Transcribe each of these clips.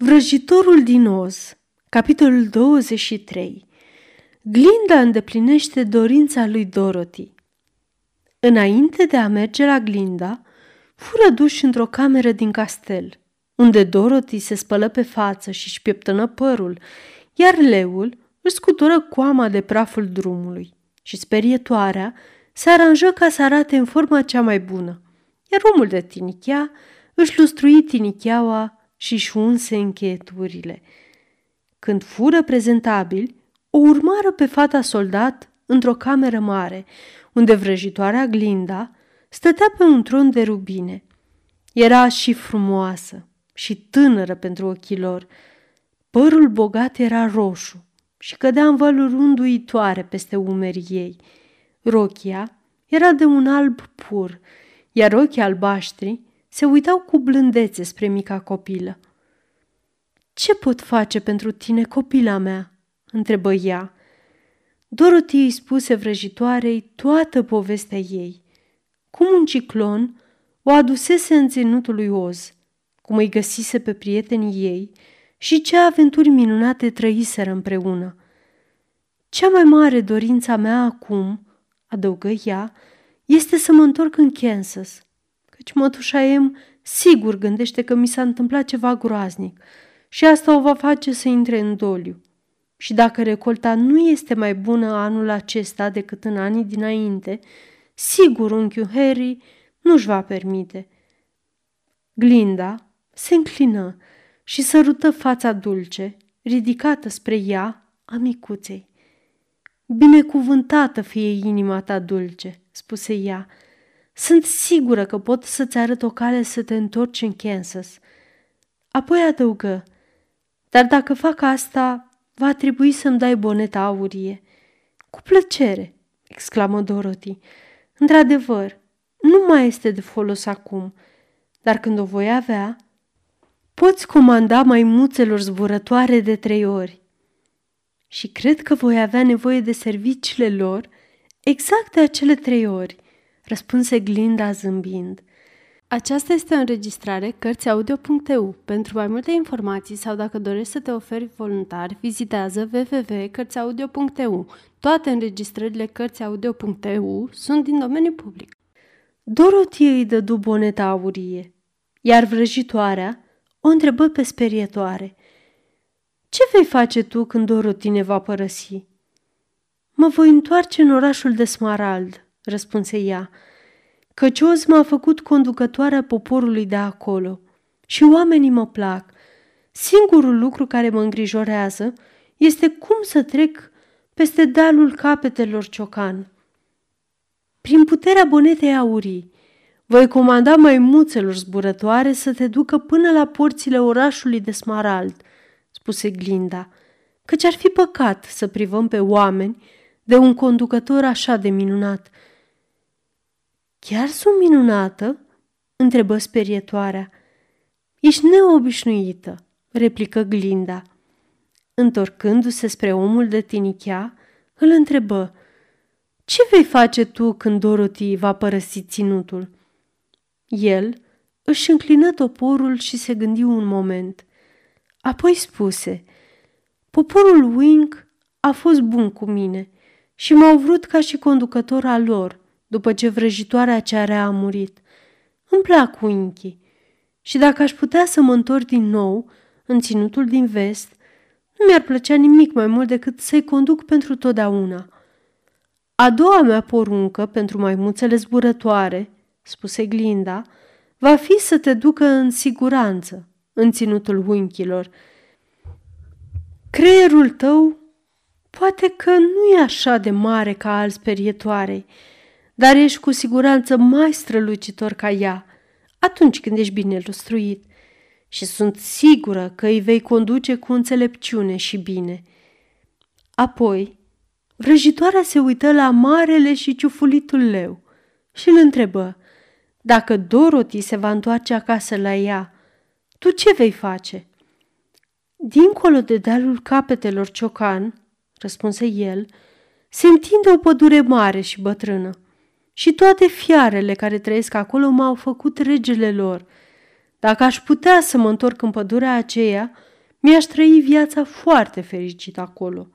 Vrăjitorul din Oz, capitolul 23 Glinda îndeplinește dorința lui Dorothy. Înainte de a merge la Glinda, fură duși într-o cameră din castel, unde Dorothy se spălă pe față și își pieptănă părul, iar leul își scutură coama de praful drumului și sperietoarea se aranjă ca să arate în forma cea mai bună, iar omul de tinichea își lustrui tinicheaua și își unse încheieturile. Când fură prezentabili, o urmară pe fata soldat într-o cameră mare, unde vrăjitoarea Glinda stătea pe un tron de rubine. Era și frumoasă și tânără pentru ochii lor. Părul bogat era roșu și cădea în văluri unduitoare peste umerii ei. Rochia era de un alb pur, iar ochii albaștri se uitau cu blândețe spre mica copilă. Ce pot face pentru tine, copila mea?" întrebă ea. Dorothy îi spuse vrăjitoarei toată povestea ei. Cum un ciclon o adusese în ținutul lui Oz, cum îi găsise pe prietenii ei și ce aventuri minunate trăiseră împreună. Cea mai mare dorința mea acum, adăugă ea, este să mă întorc în Kansas, căci mătușa Em sigur gândește că mi s-a întâmplat ceva groaznic și asta o va face să intre în doliu. Și dacă recolta nu este mai bună anul acesta decât în anii dinainte, sigur unchiul Harry nu-și va permite. Glinda se înclină și sărută fața dulce, ridicată spre ea a micuței. Binecuvântată fie inima ta dulce, spuse ea. Sunt sigură că pot să-ți arăt o cale să te întorci în Kansas. Apoi adăugă, dar dacă fac asta, va trebui să-mi dai boneta aurie. Cu plăcere, exclamă Dorothy. Într-adevăr, nu mai este de folos acum, dar când o voi avea, poți comanda maimuțelor zburătoare de trei ori. Și cred că voi avea nevoie de serviciile lor exact de acele trei ori, răspunse Glinda zâmbind. Aceasta este o înregistrare Cărțiaudio.eu. Pentru mai multe informații sau dacă dorești să te oferi voluntar, vizitează www.cărțiaudio.eu. Toate înregistrările Cărțiaudio.eu sunt din domeniu public. Dorothy îi dădu boneta aurie, iar vrăjitoarea o întrebă pe sperietoare. Ce vei face tu când Dorothy ne va părăsi?" Mă voi întoarce în orașul de Smarald," răspunse ea căci Oz m-a făcut conducătoarea poporului de acolo și oamenii mă plac. Singurul lucru care mă îngrijorează este cum să trec peste dalul capetelor ciocan. Prin puterea bonetei aurii, voi comanda maimuțelor zburătoare să te ducă până la porțile orașului de Smarald, spuse Glinda, căci ar fi păcat să privăm pe oameni de un conducător așa de minunat – Chiar sunt minunată?" întrebă sperietoarea. Ești neobișnuită," replică Glinda. Întorcându-se spre omul de tinichea, îl întrebă, Ce vei face tu când Dorothy va părăsi ținutul?" El își înclină toporul și se gândi un moment. Apoi spuse, Poporul Wing a fost bun cu mine și m-au vrut ca și conducător al lor – după ce vrăjitoarea cea rea a murit. Îmi plac unchii și dacă aș putea să mă întorc din nou în ținutul din vest, nu mi-ar plăcea nimic mai mult decât să-i conduc pentru totdeauna. A doua mea poruncă pentru maimuțele zburătoare, spuse Glinda, va fi să te ducă în siguranță în ținutul unchilor. Creierul tău poate că nu e așa de mare ca al sperietoarei, dar ești cu siguranță mai strălucitor ca ea atunci când ești bine lustruit și sunt sigură că îi vei conduce cu înțelepciune și bine. Apoi, vrăjitoarea se uită la marele și ciufulitul leu și îl întrebă dacă Dorothy se va întoarce acasă la ea, tu ce vei face? Dincolo de dealul capetelor ciocan, răspunse el, se întinde o pădure mare și bătrână și toate fiarele care trăiesc acolo m-au făcut regele lor. Dacă aș putea să mă întorc în pădurea aceea, mi-aș trăi viața foarte fericit acolo.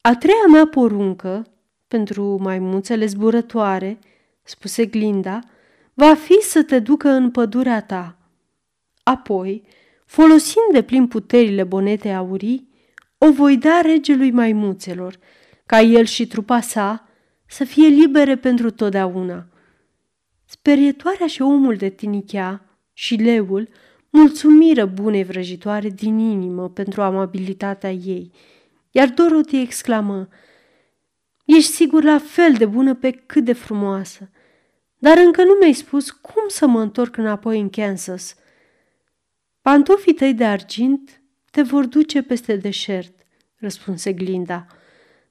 A treia mea poruncă, pentru maimuțele zburătoare, spuse Glinda, va fi să te ducă în pădurea ta. Apoi, folosind de plin puterile bonetei aurii, o voi da regelui maimuțelor, ca el și trupa sa să fie libere pentru totdeauna. Sperietoarea și omul de tinichea și leul mulțumiră bunei vrăjitoare din inimă pentru amabilitatea ei, iar Dorothy exclamă, Ești sigur la fel de bună pe cât de frumoasă, dar încă nu mi-ai spus cum să mă întorc înapoi în Kansas. Pantofii tăi de argint te vor duce peste deșert, răspunse Glinda.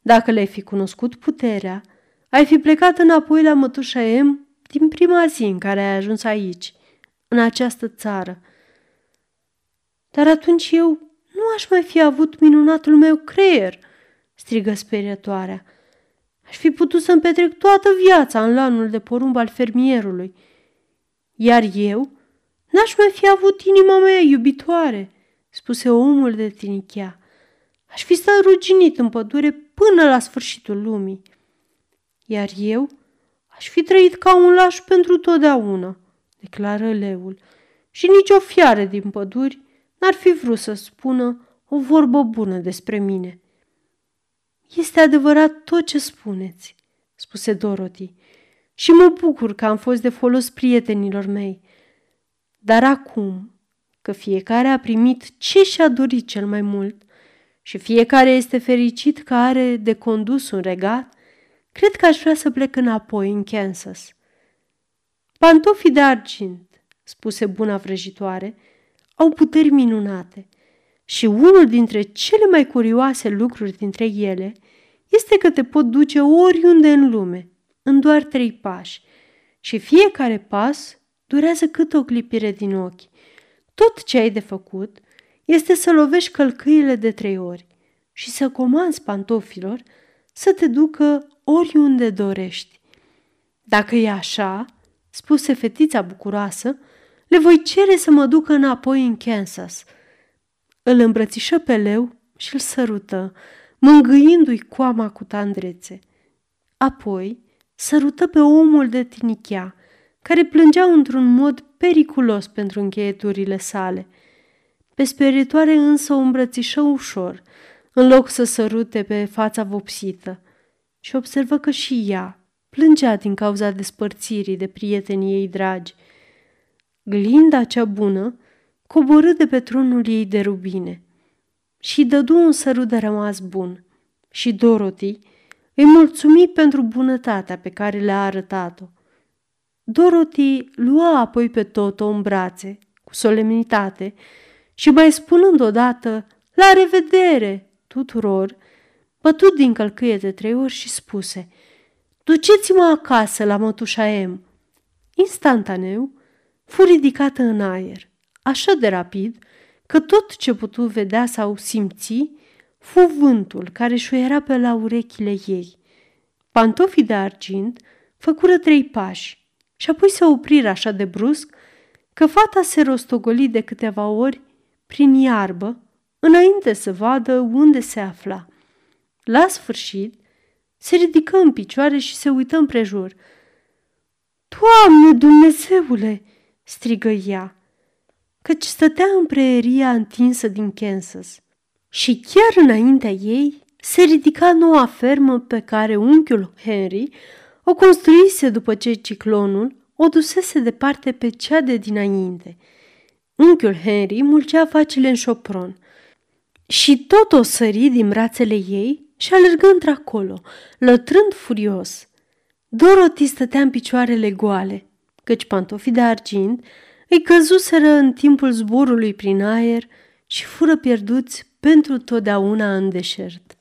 Dacă le-ai fi cunoscut puterea, ai fi plecat înapoi la mătușa M din prima zi în care ai ajuns aici, în această țară. Dar atunci eu nu aș mai fi avut minunatul meu creier, strigă sperietoarea. Aș fi putut să-mi petrec toată viața în lanul de porumb al fermierului. Iar eu n-aș mai fi avut inima mea iubitoare, spuse omul de tinichea. Aș fi stat ruginit în pădure până la sfârșitul lumii. Iar eu aș fi trăit ca un laș pentru totdeauna, declară leul, și nicio fiară din păduri n-ar fi vrut să spună o vorbă bună despre mine. Este adevărat tot ce spuneți, spuse Dorothy, și mă bucur că am fost de folos prietenilor mei. Dar acum că fiecare a primit ce și-a dorit cel mai mult și fiecare este fericit că are de condus un regat, cred că aș vrea să plec înapoi în Kansas. Pantofii de argint, spuse buna vrăjitoare, au puteri minunate și unul dintre cele mai curioase lucruri dintre ele este că te pot duce oriunde în lume, în doar trei pași, și fiecare pas durează cât o clipire din ochi. Tot ce ai de făcut este să lovești călcâile de trei ori și să comanzi pantofilor să te ducă oriunde dorești. Dacă e așa, spuse fetița bucuroasă, le voi cere să mă ducă înapoi în Kansas. Îl îmbrățișă pe leu și îl sărută, mângâindu-i coama cu tandrețe. Apoi sărută pe omul de tinichea, care plângea într-un mod periculos pentru încheieturile sale. Pe speritoare însă o îmbrățișă ușor, în loc să sărute pe fața vopsită, și observă că și ea plângea din cauza despărțirii de prietenii ei dragi. Glinda cea bună coborâ de pe tronul ei de rubine și dădu un sărut de rămas bun. Și Dorothy îi mulțumi pentru bunătatea pe care le-a arătat-o. Dorothy lua apoi pe Toto în brațe, cu solemnitate, și mai spunând odată, la revedere tuturor, bătut din călcâie de trei ori și spuse, Duceți-mă acasă la mătușa M. Instantaneu, fu ridicată în aer, așa de rapid, că tot ce putu vedea sau simți fu vântul care șuiera pe la urechile ei. Pantofii de argint făcură trei pași și apoi se opriră așa de brusc că fata se rostogoli de câteva ori prin iarbă înainte să vadă unde se afla. La sfârșit, se ridică în picioare și se uită împrejur. Doamne Dumnezeule!" strigă ea, căci stătea în preeria întinsă din Kansas. Și chiar înaintea ei se ridica noua fermă pe care unchiul Henry o construise după ce ciclonul o dusese departe pe cea de dinainte. Unchiul Henry mulcea facile în șopron și tot o sări din brațele ei și alergă într-acolo, lătrând furios. Dorothy stătea în picioarele goale, căci pantofii de argint îi căzuseră în timpul zborului prin aer și fură pierduți pentru totdeauna în deșert.